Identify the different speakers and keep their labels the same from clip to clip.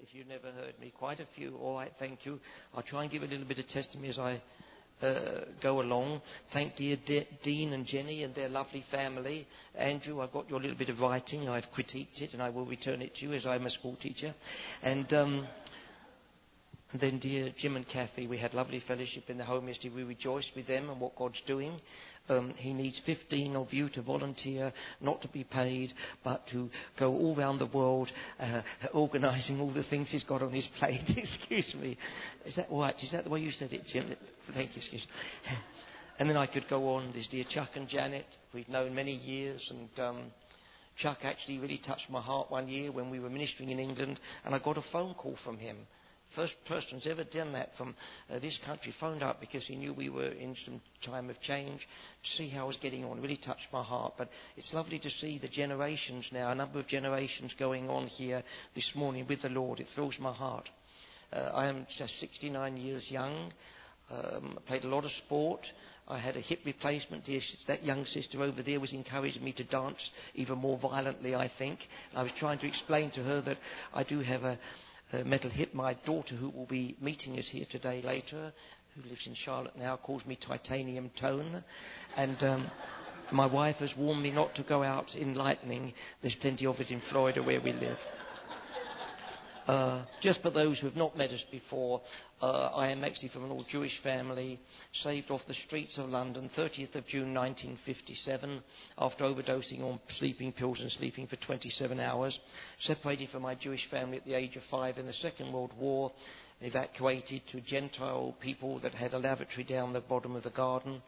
Speaker 1: if you've never heard me. Quite a few. All right, thank you. I'll try and give a little bit of testimony as I uh, go along. Thank dear De- Dean and Jenny and their lovely family. Andrew, I've got your little bit of writing. I've critiqued it and I will return it to you as I'm a school teacher. And. Um, and then, dear Jim and Kathy, we had lovely fellowship in the home yesterday. We rejoiced with them and what God's doing. Um, he needs 15 of you to volunteer, not to be paid, but to go all around the world uh, organising all the things he's got on his plate. excuse me. Is that right? Is that the way you said it, Jim? Thank you. Excuse me. And then I could go on. There's dear Chuck and Janet. We've known many years, and um, Chuck actually really touched my heart one year when we were ministering in England, and I got a phone call from him first person who's ever done that from uh, this country phoned up because he knew we were in some time of change to see how I was getting on. Really touched my heart. But it's lovely to see the generations now, a number of generations going on here this morning with the Lord. It fills my heart. Uh, I am just 69 years young. Um, played a lot of sport. I had a hip replacement. That young sister over there was encouraging me to dance even more violently, I think. I was trying to explain to her that I do have a, uh, metal hip. My daughter, who will be meeting us here today later, who lives in Charlotte now, calls me titanium tone. And um, my wife has warned me not to go out in lightning. There's plenty of it in Florida where we live. Uh, just for those who have not met us before, uh, I am actually from an all Jewish family, saved off the streets of London, 30th of June 1957, after overdosing on sleeping pills and sleeping for 27 hours. Separated from my Jewish family at the age of five in the Second World War, evacuated to Gentile people that had a lavatory down the bottom of the garden.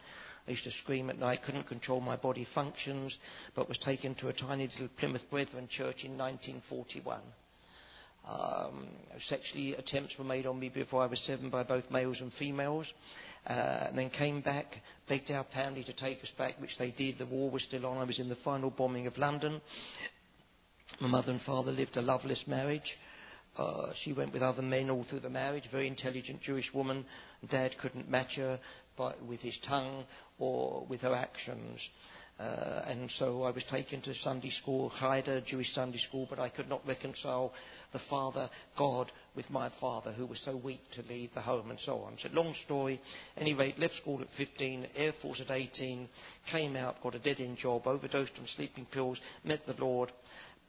Speaker 1: I used to scream at night, couldn't control my body functions, but was taken to a tiny little Plymouth Brethren church in 1941. Um, sexually attempts were made on me before I was seven by both males and females. Uh, and then came back, begged our family to take us back, which they did. The war was still on. I was in the final bombing of London. My mother and father lived a loveless marriage. Uh, she went with other men all through the marriage, very intelligent Jewish woman. Dad couldn't match her by, with his tongue or with her actions. Uh, and so I was taken to Sunday school, Haida Jewish Sunday school, but I could not reconcile the father, God, with my father, who was so weak to leave the home, and so on. So, long story. Anyway, left school at 15, Air Force at 18, came out, got a dead end job, overdosed on sleeping pills, met the Lord.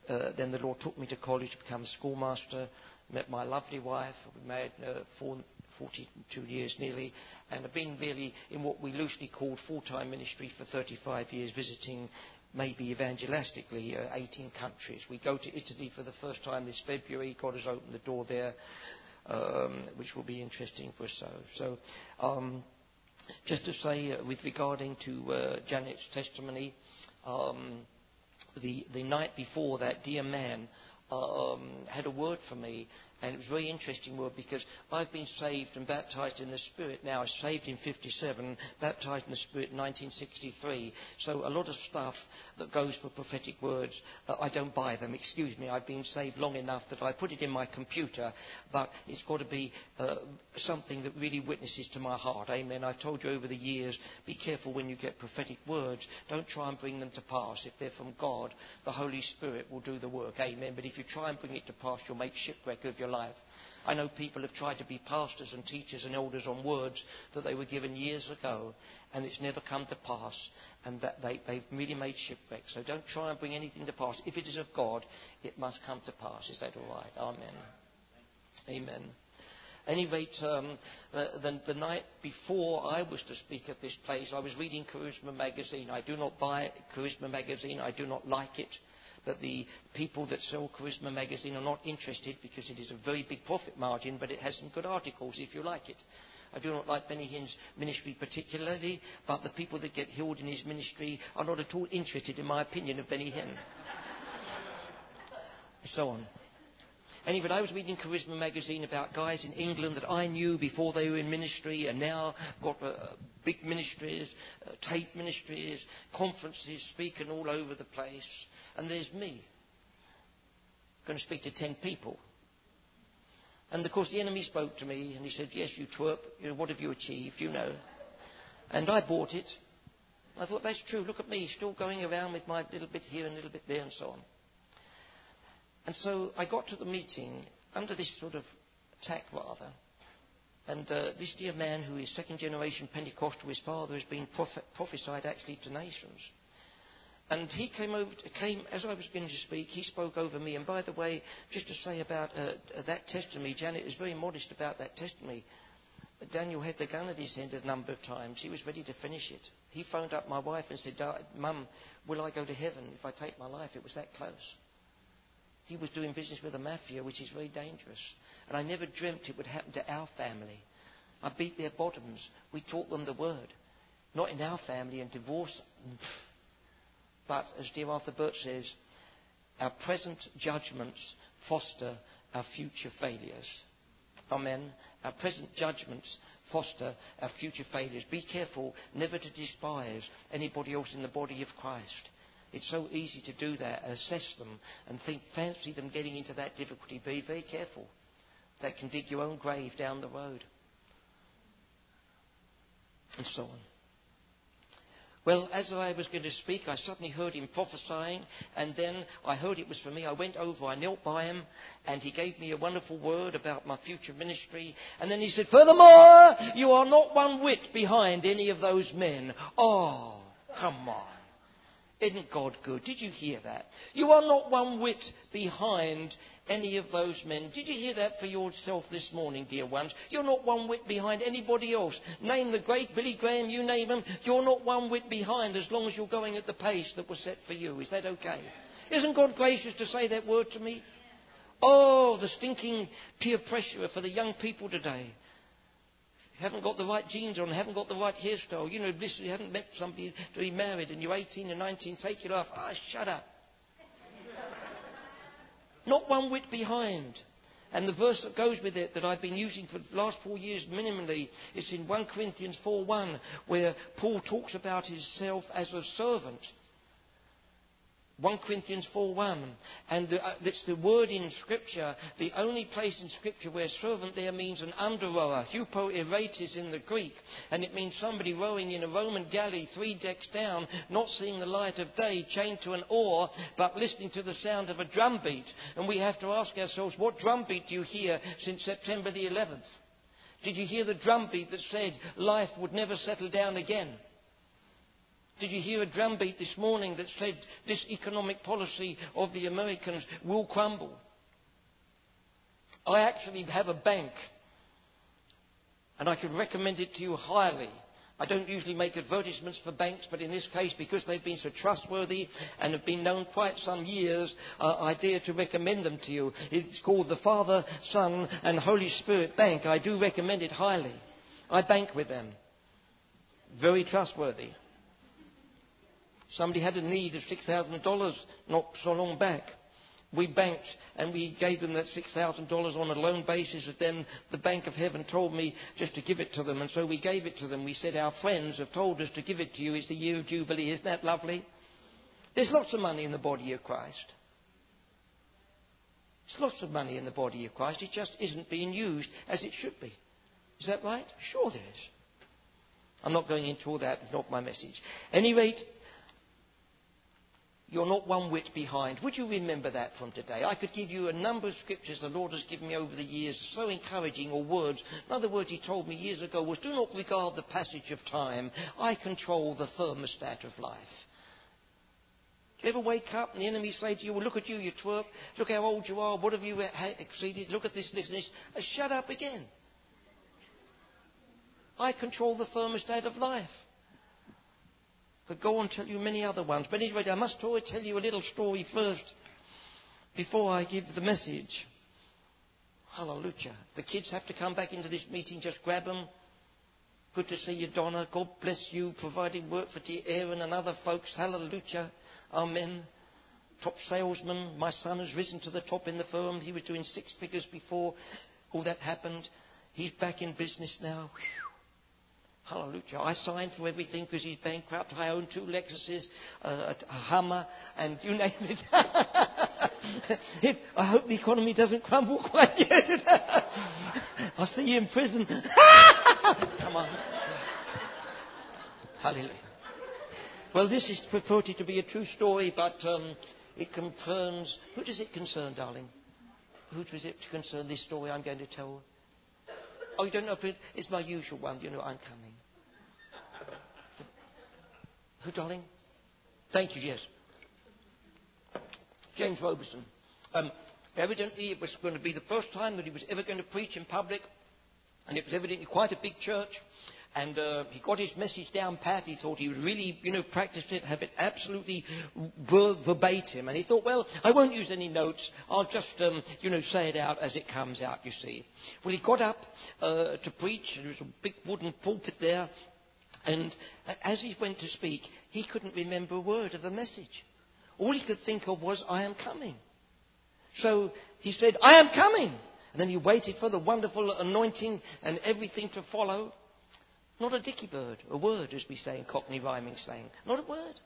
Speaker 1: Uh, then the Lord took me to college to become a schoolmaster, met my lovely wife. We married uh, four, 42 years nearly, and have been really in what we loosely called full-time ministry for 35 years, visiting maybe evangelistically uh, 18 countries. We go to Italy for the first time this February. God has opened the door there, um, which will be interesting for us. So, so um, just to say, uh, with regarding to uh, Janet's testimony, um, the, the night before that, dear man um, had a word for me and it was very interesting word because I've been saved and baptized in the Spirit now. I was saved in 57, baptized in the Spirit in 1963. So a lot of stuff that goes for prophetic words, uh, I don't buy them. Excuse me, I've been saved long enough that I put it in my computer, but it's got to be uh, something that really witnesses to my heart. Amen. I've told you over the years, be careful when you get prophetic words. Don't try and bring them to pass. If they're from God, the Holy Spirit will do the work. Amen. But if you try and bring it to pass, you'll make shipwreck of your life. I know people have tried to be pastors and teachers and elders on words that they were given years ago, and it's never come to pass, and that they, they've really made shipwreck. So don't try and bring anything to pass. If it is of God, it must come to pass. Is that all right? Amen. Amen. Any rate, um, the, the, the, night before I was to speak at this place, I was reading Charisma magazine. I do not buy Charisma magazine. I do not like it that the people that sell Charisma magazine are not interested because it is a very big profit margin, but it has some good articles if you like it. I do not like Benny Hinn's ministry particularly, but the people that get healed in his ministry are not at all interested in my opinion of Benny Hinn. And so on. Anyway, I was reading Charisma magazine about guys in England that I knew before they were in ministry and now got uh, big ministries, uh, tape ministries, conferences, speaking all over the place and there's me. Going to speak to ten people. And of course, the enemy spoke to me and he said, Yes, you twerp, you know, what have you achieved? You know. And I bought it. I thought, That's true. Look at me, still going around with my little bit here and a little bit there and so on. And so I got to the meeting under this sort of attack, rather. And uh, this dear man, who is second generation Pentecostal, his father has been prophet- prophesied actually to nations. And he came over, came as I was beginning to speak. He spoke over me. And by the way, just to say about uh, that testimony, Janet is very modest about that testimony. Daniel had the gun at his head a number of times. He was ready to finish it. He phoned up my wife and said, "Mum, will I go to heaven if I take my life?" It was that close. He was doing business with the mafia, which is very dangerous. And I never dreamt it would happen to our family. I beat their bottoms. We taught them the word. Not in our family and divorce. But as dear Arthur Burt says, our present judgments foster our future failures. Amen. Our present judgments foster our future failures. Be careful never to despise anybody else in the body of Christ. It's so easy to do that, assess them, and think, fancy them getting into that difficulty. Be very careful. That can dig your own grave down the road. And so on. Well, as I was going to speak, I suddenly heard him prophesying, and then I heard it was for me. I went over, I knelt by him, and he gave me a wonderful word about my future ministry. And then he said, Furthermore, you are not one whit behind any of those men. Oh, come on. Isn't God good? Did you hear that? You are not one whit behind any of those men. Did you hear that for yourself this morning, dear ones? You're not one whit behind anybody else. Name the great Billy Graham, you name him. You're not one whit behind as long as you're going at the pace that was set for you. Is that okay? Isn't God gracious to say that word to me? Oh, the stinking peer pressure for the young people today haven't got the right jeans on, haven't got the right hairstyle. You know, this, you haven't met somebody to be married and you're 18 and 19, take it off. Ah, shut up. Not one whit behind. And the verse that goes with it that I've been using for the last four years minimally is in 1 Corinthians 4.1 where Paul talks about himself as a servant 1 Corinthians 4.1. And the, uh, it's the word in Scripture, the only place in Scripture where servant there means an under rower. Hupo eretes in the Greek. And it means somebody rowing in a Roman galley three decks down, not seeing the light of day, chained to an oar, but listening to the sound of a drum beat. And we have to ask ourselves, what drum beat do you hear since September the 11th? Did you hear the drum beat that said life would never settle down again? Did you hear a drumbeat this morning that said this economic policy of the Americans will crumble? I actually have a bank, and I could recommend it to you highly. I don't usually make advertisements for banks, but in this case, because they've been so trustworthy and have been known quite some years, uh, I dare to recommend them to you. It's called the Father, Son, and Holy Spirit Bank. I do recommend it highly. I bank with them. Very trustworthy. Somebody had a need of $6,000 not so long back. We banked and we gave them that $6,000 on a loan basis. And then the Bank of Heaven told me just to give it to them. And so we gave it to them. We said, Our friends have told us to give it to you. It's the year of Jubilee. Isn't that lovely? There's lots of money in the body of Christ. There's lots of money in the body of Christ. It just isn't being used as it should be. Is that right? Sure there is. I'm not going into all that. It's not my message. At any rate, you're not one whit behind. Would you remember that from today? I could give you a number of scriptures the Lord has given me over the years, so encouraging, or words. Another word He told me years ago was, Do not regard the passage of time. I control the thermostat of life. Do you ever wake up and the enemy say to you, Well, look at you, you twerp. Look how old you are. What have you exceeded? Look at this, this, this. Uh, shut up again. I control the thermostat of life could go on and tell you many other ones. But anyway, I must always tell you a little story first before I give the message. Hallelujah. The kids have to come back into this meeting, just grab them. Good to see you, Donna. God bless you, providing work for dear Aaron and other folks. Hallelujah. Amen. Top salesman. My son has risen to the top in the firm. He was doing six figures before all that happened. He's back in business now. Whew. Hallelujah. I signed for everything because he's bankrupt. I own two Lexuses, a Hummer, and you name it. I hope the economy doesn't crumble quite yet. I'll see you in prison. Come on. Hallelujah. Well, this is purported to be a true story, but um, it concerns. Who does it concern, darling? Who does it concern this story I'm going to tell? Oh, you don't know if it, it's my usual one. You know, I'm coming. Who, darling? Thank you, yes. James Robertson. Um, evidently, it was going to be the first time that he was ever going to preach in public, and it was evidently quite a big church. And uh, he got his message down pat. He thought he would really, you know, practice it, have it absolutely ver- verbatim. And he thought, well, I won't use any notes. I'll just, um, you know, say it out as it comes out, you see. Well, he got up uh, to preach. There was a big wooden pulpit there. And as he went to speak, he couldn't remember a word of the message. All he could think of was, I am coming. So he said, I am coming. And then he waited for the wonderful anointing and everything to follow. Not a dicky bird, a word, as we say in Cockney rhyming slang. Not a word.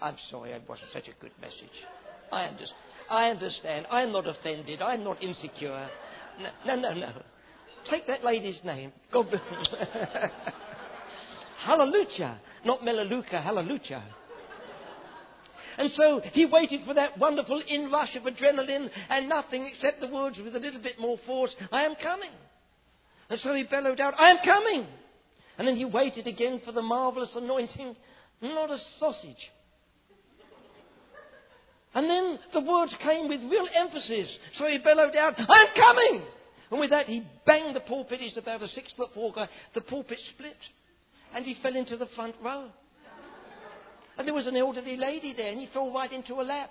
Speaker 1: I'm sorry, it wasn't such a good message. I understand. I understand. I'm not offended. I'm not insecure. No, no, no. no. Take that lady's name. God bless. hallelujah. Not Melaleuca, hallelujah. And so he waited for that wonderful inrush of adrenaline and nothing except the words with a little bit more force I am coming. And so he bellowed out, I am coming. And then he waited again for the marvelous anointing, not a sausage. And then the words came with real emphasis. So he bellowed out, I'm coming. And with that, he banged the pulpit. He's about a six foot four guy. The pulpit split. And he fell into the front row. And there was an elderly lady there, and he fell right into her lap.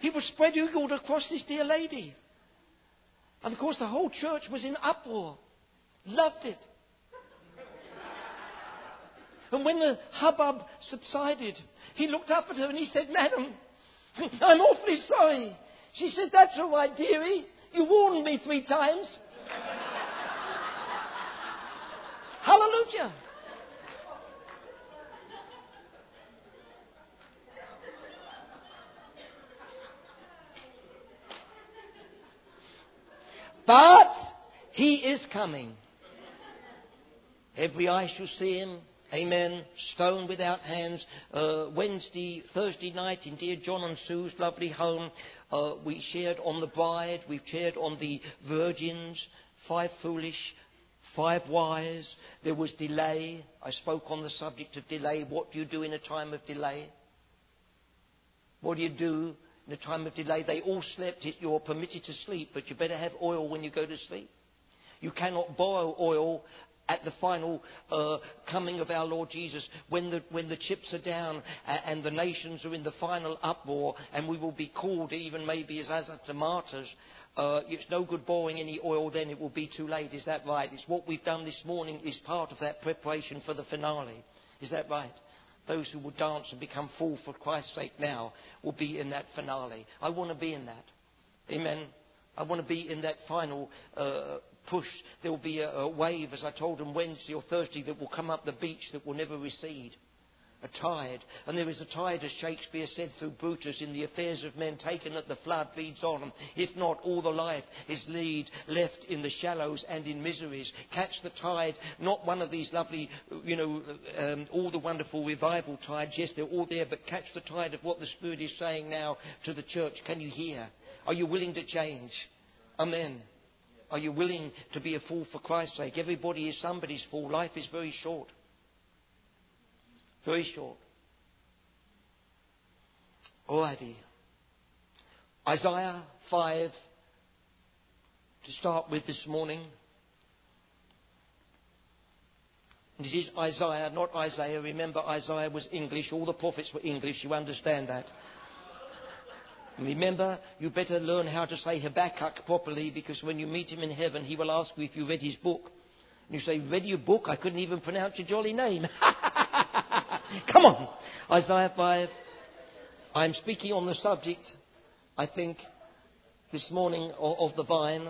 Speaker 1: He was spread eagled across this dear lady. And of course, the whole church was in uproar. Loved it. And when the hubbub subsided, he looked up at her and he said, Madam, I'm awfully sorry. She said, That's all right, dearie. Eh? You warned me three times. Hallelujah. But he is coming. Every eye shall see him. Amen. Stone without hands. Uh, Wednesday, Thursday night in dear John and Sue's lovely home, uh, we shared on the bride. We've shared on the virgins. Five foolish, five wise. There was delay. I spoke on the subject of delay. What do you do in a time of delay? What do you do in a time of delay. They all slept. You're permitted to sleep, but you better have oil when you go to sleep. You cannot borrow oil at the final uh, coming of our Lord Jesus, when the, when the chips are down and, and the nations are in the final uproar, and we will be called even maybe as, as the martyrs. Uh, it's no good borrowing any oil then, it will be too late. Is that right? It's what we've done this morning is part of that preparation for the finale. Is that right? Those who will dance and become full for Christ's sake now will be in that finale. I want to be in that. Amen. I want to be in that final uh, push. There will be a, a wave, as I told them Wednesday or Thursday, that will come up the beach that will never recede a tide. And there is a tide, as Shakespeare said through Brutus, in the affairs of men taken at the flood leads on. If not, all the life is lead left in the shallows and in miseries. Catch the tide, not one of these lovely, you know, um, all the wonderful revival tides. Yes, they're all there, but catch the tide of what the Spirit is saying now to the church. Can you hear? Are you willing to change? Amen. Are you willing to be a fool for Christ's sake? Everybody is somebody's fool. Life is very short. Very short. Alrighty. Isaiah 5 to start with this morning. And it is Isaiah, not Isaiah. Remember, Isaiah was English. All the prophets were English. You understand that. Remember, you better learn how to say Habakkuk properly because when you meet him in heaven, he will ask you if you read his book. And you say, Read your book? I couldn't even pronounce your jolly name. Come on. Isaiah 5. I'm speaking on the subject, I think, this morning of, the vine.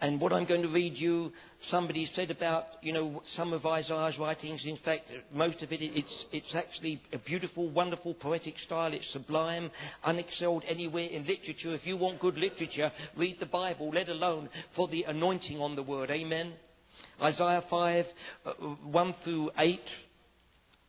Speaker 1: And what I'm going to read you, somebody said about, you know, some of Isaiah's writings. In fact, most of it, it's, it's actually a beautiful, wonderful, poetic style. It's sublime, unexcelled anywhere in literature. If you want good literature, read the Bible, let alone for the anointing on the word. Amen. Isaiah 5, uh, 1 through 8.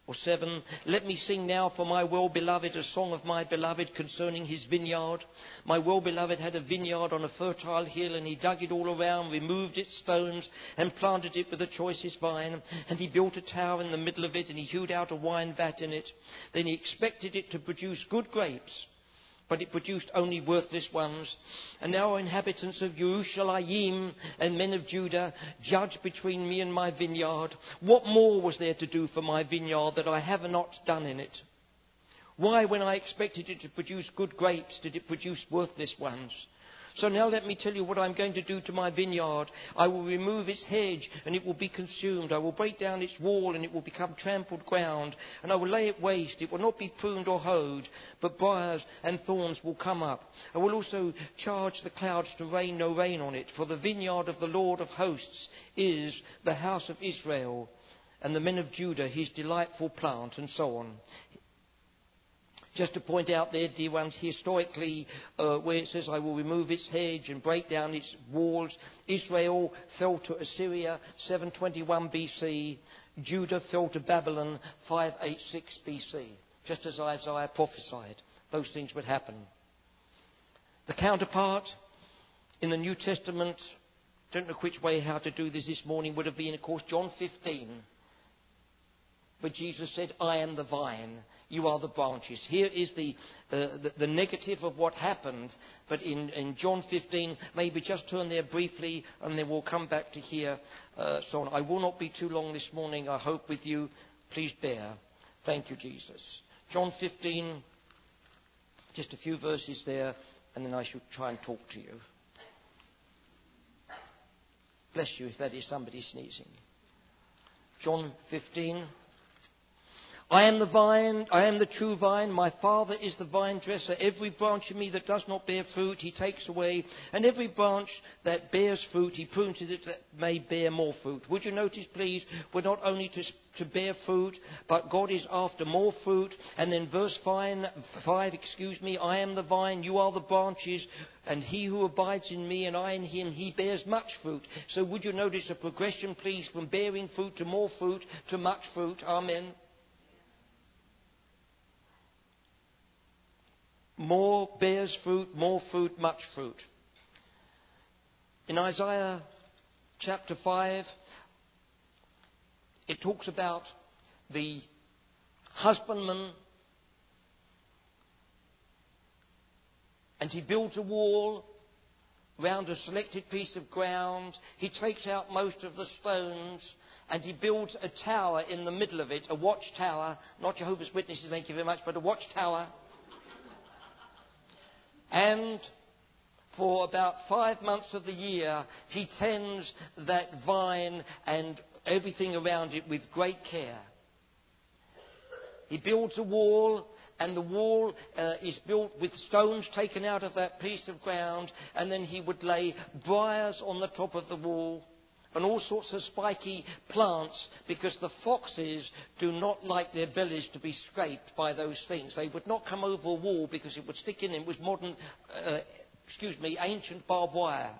Speaker 1: Or 7. Let me sing now for my well beloved a song of my beloved concerning his vineyard. My well beloved had a vineyard on a fertile hill, and he dug it all around, removed its stones, and planted it with the choicest vine. And he built a tower in the middle of it, and he hewed out a wine vat in it. Then he expected it to produce good grapes but it produced only worthless ones. And now, inhabitants of Jerusalem and men of Judah, judge between me and my vineyard. What more was there to do for my vineyard that I have not done in it? Why, when I expected it to produce good grapes, did it produce worthless ones? So now let me tell you what I'm going to do to my vineyard. I will remove its hedge and it will be consumed. I will break down its wall and it will become trampled ground. And I will lay it waste. It will not be pruned or hoed, but briars and thorns will come up. I will also charge the clouds to rain no rain on it. For the vineyard of the Lord of hosts is the house of Israel and the men of Judah his delightful plant, and so on. Just to point out there, dear ones, historically, uh, where it says, I will remove its hedge and break down its walls, Israel fell to Assyria 721 BC, Judah fell to Babylon 586 BC, just as Isaiah prophesied. Those things would happen. The counterpart in the New Testament, don't know which way how to do this this morning, would have been, of course, John 15 but Jesus said, I am the vine, you are the branches. Here is the, uh, the, the, negative of what happened, but in, in, John 15, maybe just turn there briefly and then we'll come back to here. Uh, so on. I will not be too long this morning, I hope, with you. Please bear. Thank you, Jesus. John 15, just a few verses there, and then I should try and talk to you. Bless you if that is somebody sneezing. John 15. I am the vine, I am the true vine, my Father is the vine dresser. Every branch in me that does not bear fruit, he takes away, and every branch that bears fruit, he prunes it that may bear more fruit. Would you notice, please, we're not only to, to bear fruit, but God is after more fruit. And then verse 5, 5, excuse me, I am the vine, you are the branches, and he who abides in me and I in him, he bears much fruit. So would you notice a progression, please, from bearing fruit to more fruit to much fruit? Amen. More bears fruit, more fruit, much fruit. In Isaiah chapter 5, it talks about the husbandman and he builds a wall round a selected piece of ground. He takes out most of the stones and he builds a tower in the middle of it, a watchtower, not Jehovah's Witnesses, thank you very much, but a watchtower. And for about five months of the year, he tends that vine and everything around it with great care. He builds a wall, and the wall uh, is built with stones taken out of that piece of ground, and then he would lay briars on the top of the wall and all sorts of spiky plants because the foxes do not like their bellies to be scraped by those things. They would not come over a wall because it would stick in them with modern, uh, excuse me, ancient barbed wire.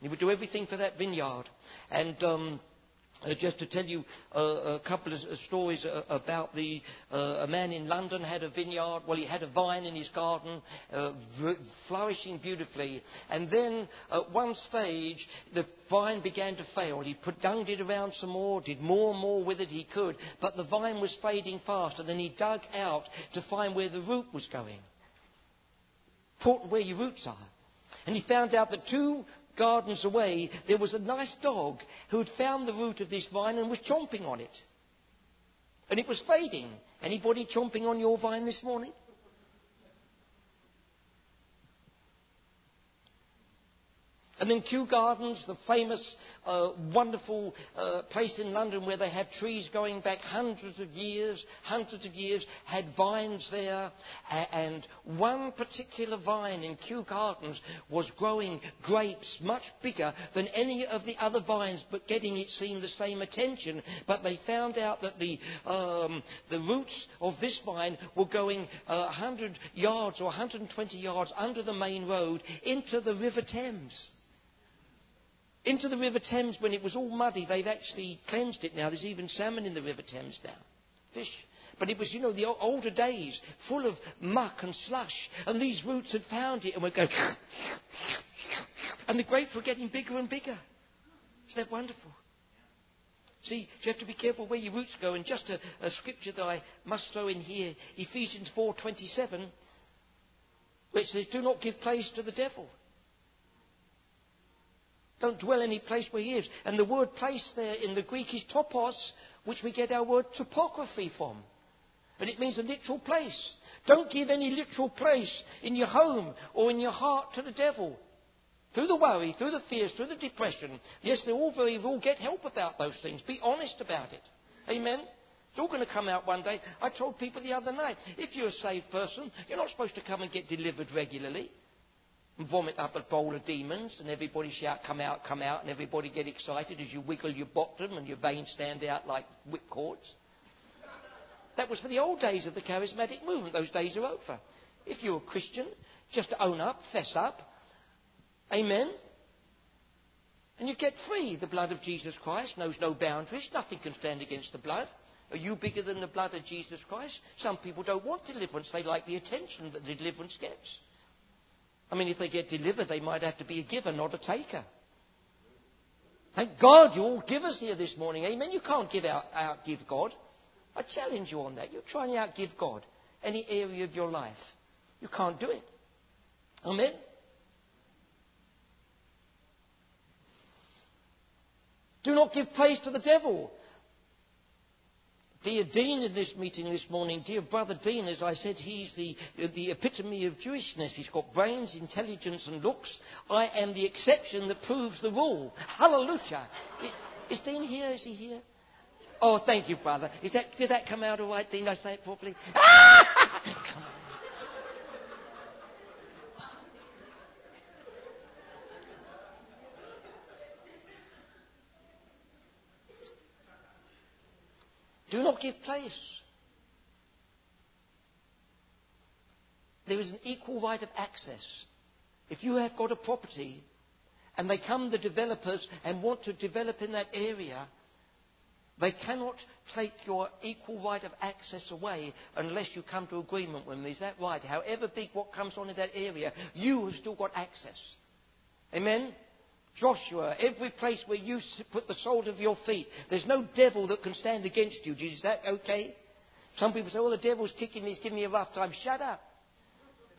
Speaker 1: He would do everything for that vineyard. And um, uh, just to tell you uh, a couple of stories uh, about the uh, a man in London had a vineyard. Well, he had a vine in his garden, uh, flourishing beautifully. And then at one stage, the vine began to fail. He put dunged it around some more, did more and more with it he could, but the vine was fading fast. And then he dug out to find where the root was going. Important where your roots are. And he found out that two gardens away, there was a nice dog who had found the root of this vine and was chomping on it. And it was fading. Anybody chomping on your vine this morning? And then Kew Gardens, the famous, uh, wonderful uh, place in London where they have trees going back hundreds of years, hundreds of years, had vines there. And one particular vine in Kew Gardens was growing grapes much bigger than any of the other vines, but getting, it seemed, the same attention. But they found out that the, um, the roots of this vine were going uh, 100 yards or 120 yards under the main road into the River Thames into the River Thames when it was all muddy. They've actually cleansed it now. There's even salmon in the River Thames now. fish. But it was, you know, the older days, full of muck and slush, and these roots had found it and were going, and the grapes were getting bigger and bigger. Isn't that wonderful? See, you have to be careful where your roots go. And just a, a scripture that I must throw in here, Ephesians 4:27, which says, "Do not give place to the devil." Don't dwell any place where he is. And the word place there in the Greek is topos, which we get our word topography from. And it means a literal place. Don't give any literal place in your home or in your heart to the devil. Through the worry, through the fears, through the depression. Yes, they're all very all get help about those things. Be honest about it. Amen. It's all going to come out one day. I told people the other night, if you're a saved person, you're not supposed to come and get delivered regularly and vomit up a bowl of demons and everybody shout, come out, come out, and everybody get excited as you wiggle your bottom and your veins stand out like whipcords. That was for the old days of the charismatic movement. Those days are over. If you're a Christian, just own up, fess up. Amen. And you get free. The blood of Jesus Christ knows no boundaries. Nothing can stand against the blood. Are you bigger than the blood of Jesus Christ? Some people don't want deliverance. They like the attention that the deliverance gets. I mean, if they get delivered, they might have to be a giver, not a taker. Thank God you're all givers here this morning. Amen. You can't give out, outgive God. I challenge you on that. You're trying to outgive God any area of your life. You can't do it. Amen. Do not give place to the devil. Dear Dean in this meeting this morning, dear brother Dean, as I said, he's the, the epitome of Jewishness. He's got brains, intelligence, and looks. I am the exception that proves the rule. Hallelujah. Is, is Dean here? Is he here? Oh, thank you, brother. Is that, did that come out all right, Dean? I say it properly? come ah on. Do not give place. There is an equal right of access. If you have got a property and they come, the developers, and want to develop in that area, they cannot take your equal right of access away unless you come to agreement with them. Is that right? However big what comes on in that area, you have still got access. Amen? Joshua, every place where you put the sole of your feet, there's no devil that can stand against you. Is that okay? Some people say, oh, the devil's kicking me, he's giving me a rough time. Shut up.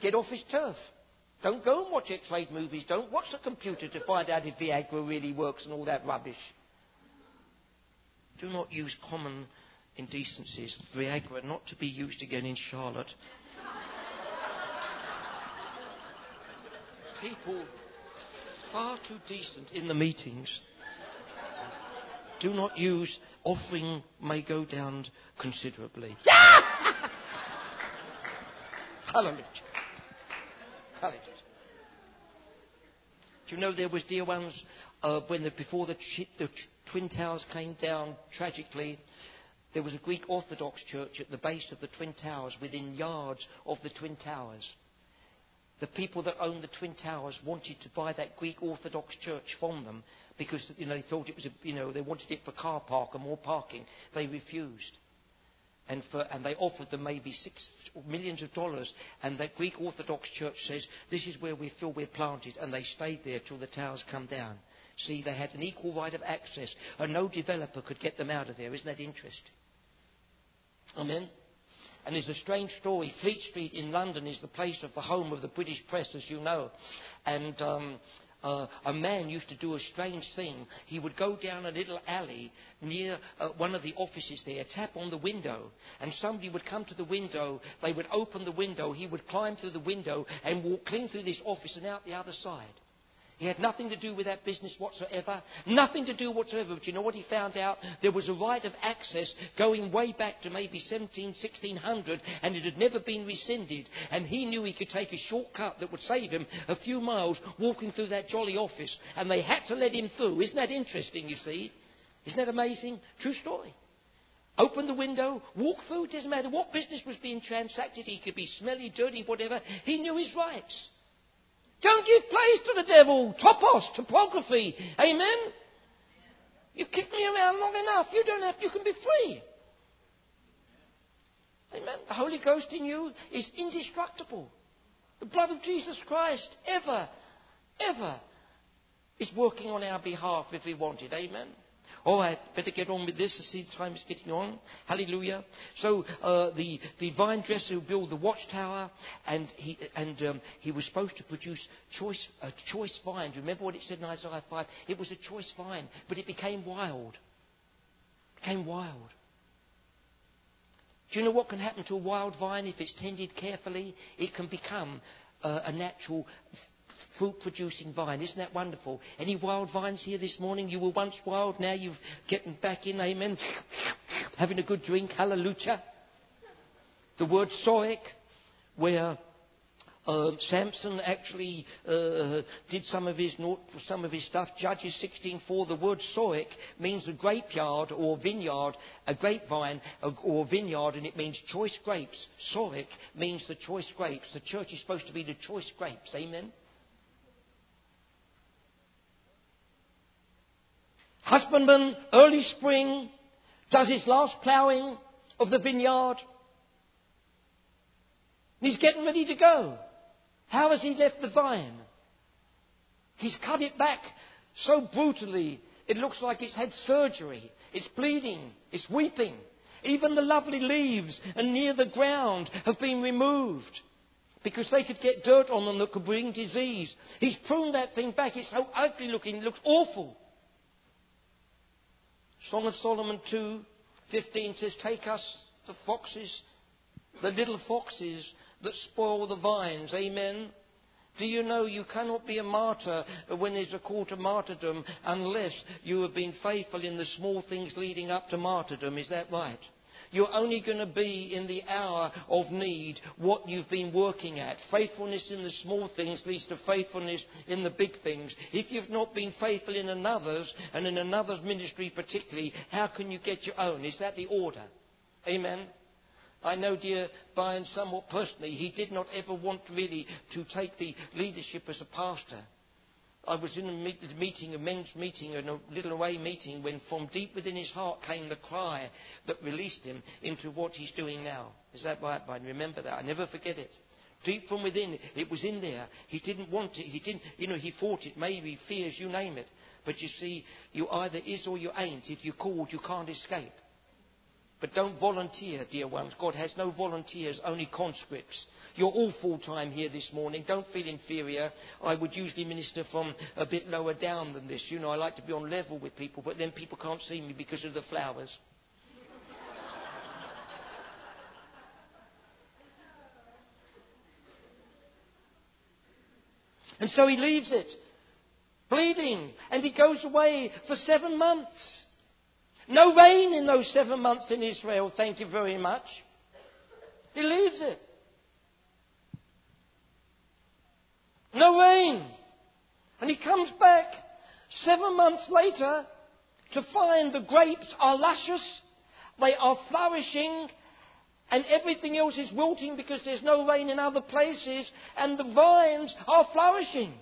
Speaker 1: Get off his turf. Don't go and watch X-rated movies. Don't watch the computer to find out if Viagra really works and all that rubbish. Do not use common indecencies. Viagra not to be used again in Charlotte. People far too decent in the meetings. Do not use offering may go down considerably. Hallelujah. Hallelujah. Do you know there was, dear ones, uh, when the, before the, the Twin Towers came down tragically, there was a Greek Orthodox church at the base of the Twin Towers, within yards of the Twin Towers. The people that owned the Twin Towers wanted to buy that Greek Orthodox church from them because you know, they thought it was, a, you know, they wanted it for car park and more parking. They refused. And, for, and they offered them maybe six millions of dollars. And that Greek Orthodox church says, this is where we feel we're planted. And they stayed there till the towers come down. See, they had an equal right of access, and no developer could get them out of there. Isn't that interesting? Amen. And it's a strange story. Fleet Street in London is the place of the home of the British press, as you know. And um, uh, a man used to do a strange thing. He would go down a little alley near uh, one of the offices there, tap on the window, and somebody would come to the window. They would open the window. He would climb through the window and walk clean through this office and out the other side. He had nothing to do with that business whatsoever. Nothing to do whatsoever. But you know what he found out? There was a right of access going way back to maybe 17, 1600, and it had never been rescinded. And he knew he could take a shortcut that would save him a few miles walking through that jolly office. And they had to let him through. Isn't that interesting, you see? Isn't that amazing? True story. Open the window, walk through, it doesn't matter what business was being transacted. He could be smelly, dirty, whatever. He knew his rights. Don't give place to the devil. Topos, topography. Amen? You've kicked me around long enough. You don't have, you can be free. Amen. The Holy Ghost in you is indestructible. The blood of Jesus Christ ever, ever is working on our behalf if we want it. Amen. All right, better get on with this. I see the time is getting on. Hallelujah. So uh, the, the vine dresser who built the watchtower, and he, and, um, he was supposed to produce choice, a choice vine. Do you remember what it said in Isaiah 5? It was a choice vine, but it became wild. It became wild. Do you know what can happen to a wild vine if it's tended carefully? It can become uh, a natural fruit producing vine. Isn't that wonderful? Any wild vines here this morning? You were once wild, now you've getting back in, amen. Having a good drink, hallelujah. The word Sorek, where uh, Samson actually uh, did some of his some of his stuff. Judges 16:4. The word Sorek means a grapeyard or vineyard, a grapevine or vineyard, and it means choice grapes. Sorek means the choice grapes. The church is supposed to be the choice grapes. Amen. Husbandman, early spring, does his last ploughing of the vineyard. He's getting ready to go. How has he left the vine? He's cut it back so brutally, it looks like it's had surgery. It's bleeding. It's weeping. Even the lovely leaves and near the ground have been removed because they could get dirt on them that could bring disease. He's pruned that thing back. It's so ugly looking. It looks awful. Song of Solomon 2 15 says, Take us the foxes, the little foxes that spoil the vines. Amen. Do you know you cannot be a martyr when there's a call to martyrdom unless you have been faithful in the small things leading up to martyrdom? Is that right? You're only going to be in the hour of need what you've been working at. Faithfulness in the small things leads to faithfulness in the big things. If you've not been faithful in another's, and in another's ministry particularly, how can you get your own? Is that the order? Amen. I know, dear Brian, somewhat personally, he did not ever want really to take the leadership as a pastor. I was in a meeting, a men's meeting, a little away meeting, when from deep within his heart came the cry that released him into what he's doing now. Is that right, Brian? Remember that. I never forget it. Deep from within, it was in there. He didn't want it. He didn't, you know, he fought it, maybe, fears, you name it. But you see, you either is or you ain't. If you're called, you can't escape. But don't volunteer, dear ones. God has no volunteers, only conscripts. You're all full time here this morning. Don't feel inferior. I would usually minister from a bit lower down than this. You know, I like to be on level with people, but then people can't see me because of the flowers. and so he leaves it, bleeding, and he goes away for seven months. No rain in those seven months in Israel, thank you very much. He leaves it. No rain. And he comes back seven months later to find the grapes are luscious, they are flourishing, and everything else is wilting because there's no rain in other places, and the vines are flourishing.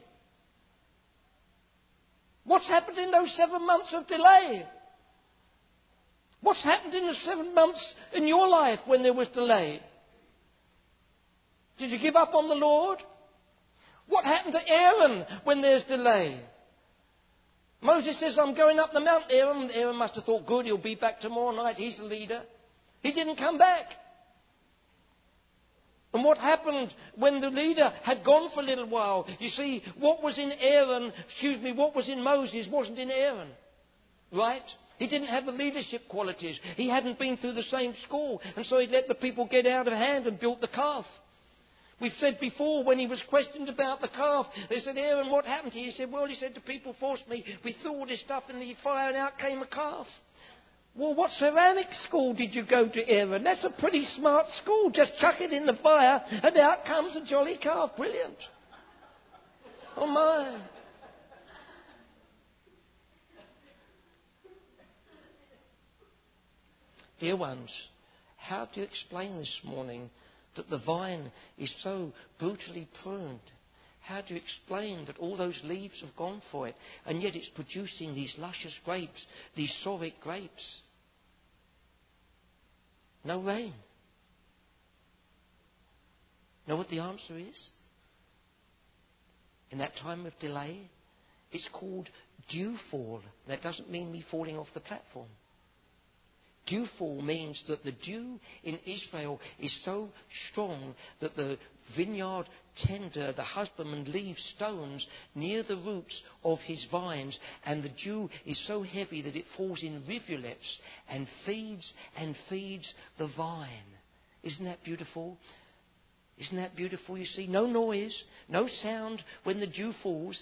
Speaker 1: What's happened in those seven months of delay? What's happened in the seven months in your life when there was delay? Did you give up on the Lord? What happened to Aaron when there's delay? Moses says, I'm going up the mountain. Aaron, Aaron must have thought, good, he'll be back tomorrow night. He's the leader. He didn't come back. And what happened when the leader had gone for a little while? You see, what was in Aaron, excuse me, what was in Moses wasn't in Aaron. Right? He didn't have the leadership qualities. He hadn't been through the same school. And so he let the people get out of hand and built the calf. We've said before when he was questioned about the calf, they said, Aaron, what happened to you? He said, Well, he said, the people forced me. We threw all this stuff in the fire and out came a calf. Well, what ceramic school did you go to, Aaron? That's a pretty smart school. Just chuck it in the fire and out comes a jolly calf. Brilliant. Oh my. Dear ones, how do you explain this morning that the vine is so brutally pruned? How do you explain that all those leaves have gone for it, and yet it's producing these luscious grapes, these Sorek grapes? No rain. Know what the answer is? In that time of delay, it's called dewfall. That doesn't mean me falling off the platform. Dewfall means that the dew in Israel is so strong that the vineyard tender, the husbandman, leaves stones near the roots of his vines, and the dew is so heavy that it falls in rivulets and feeds and feeds the vine. Isn't that beautiful? Isn't that beautiful? You see, no noise, no sound when the dew falls.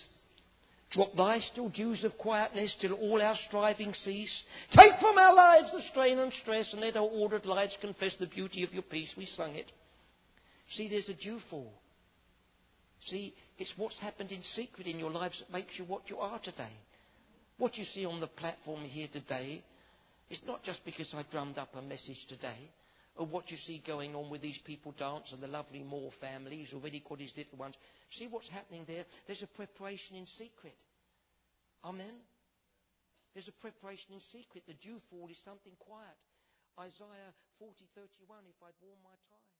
Speaker 1: Drop thy still dews of quietness till all our striving cease. Take from our lives the strain and stress, and let our ordered lives confess the beauty of your peace. We sung it. See, there's a dewfall. See, it's what's happened in secret in your lives that makes you what you are today. What you see on the platform here today is not just because I drummed up a message today, or what you see going on with these people dance and the lovely Moore family. He's already got his little ones. See what's happening there? There's a preparation in secret. Amen? There's a preparation in secret. The dewfall is something quiet. Isaiah 40, 31, if I'd worn my tie.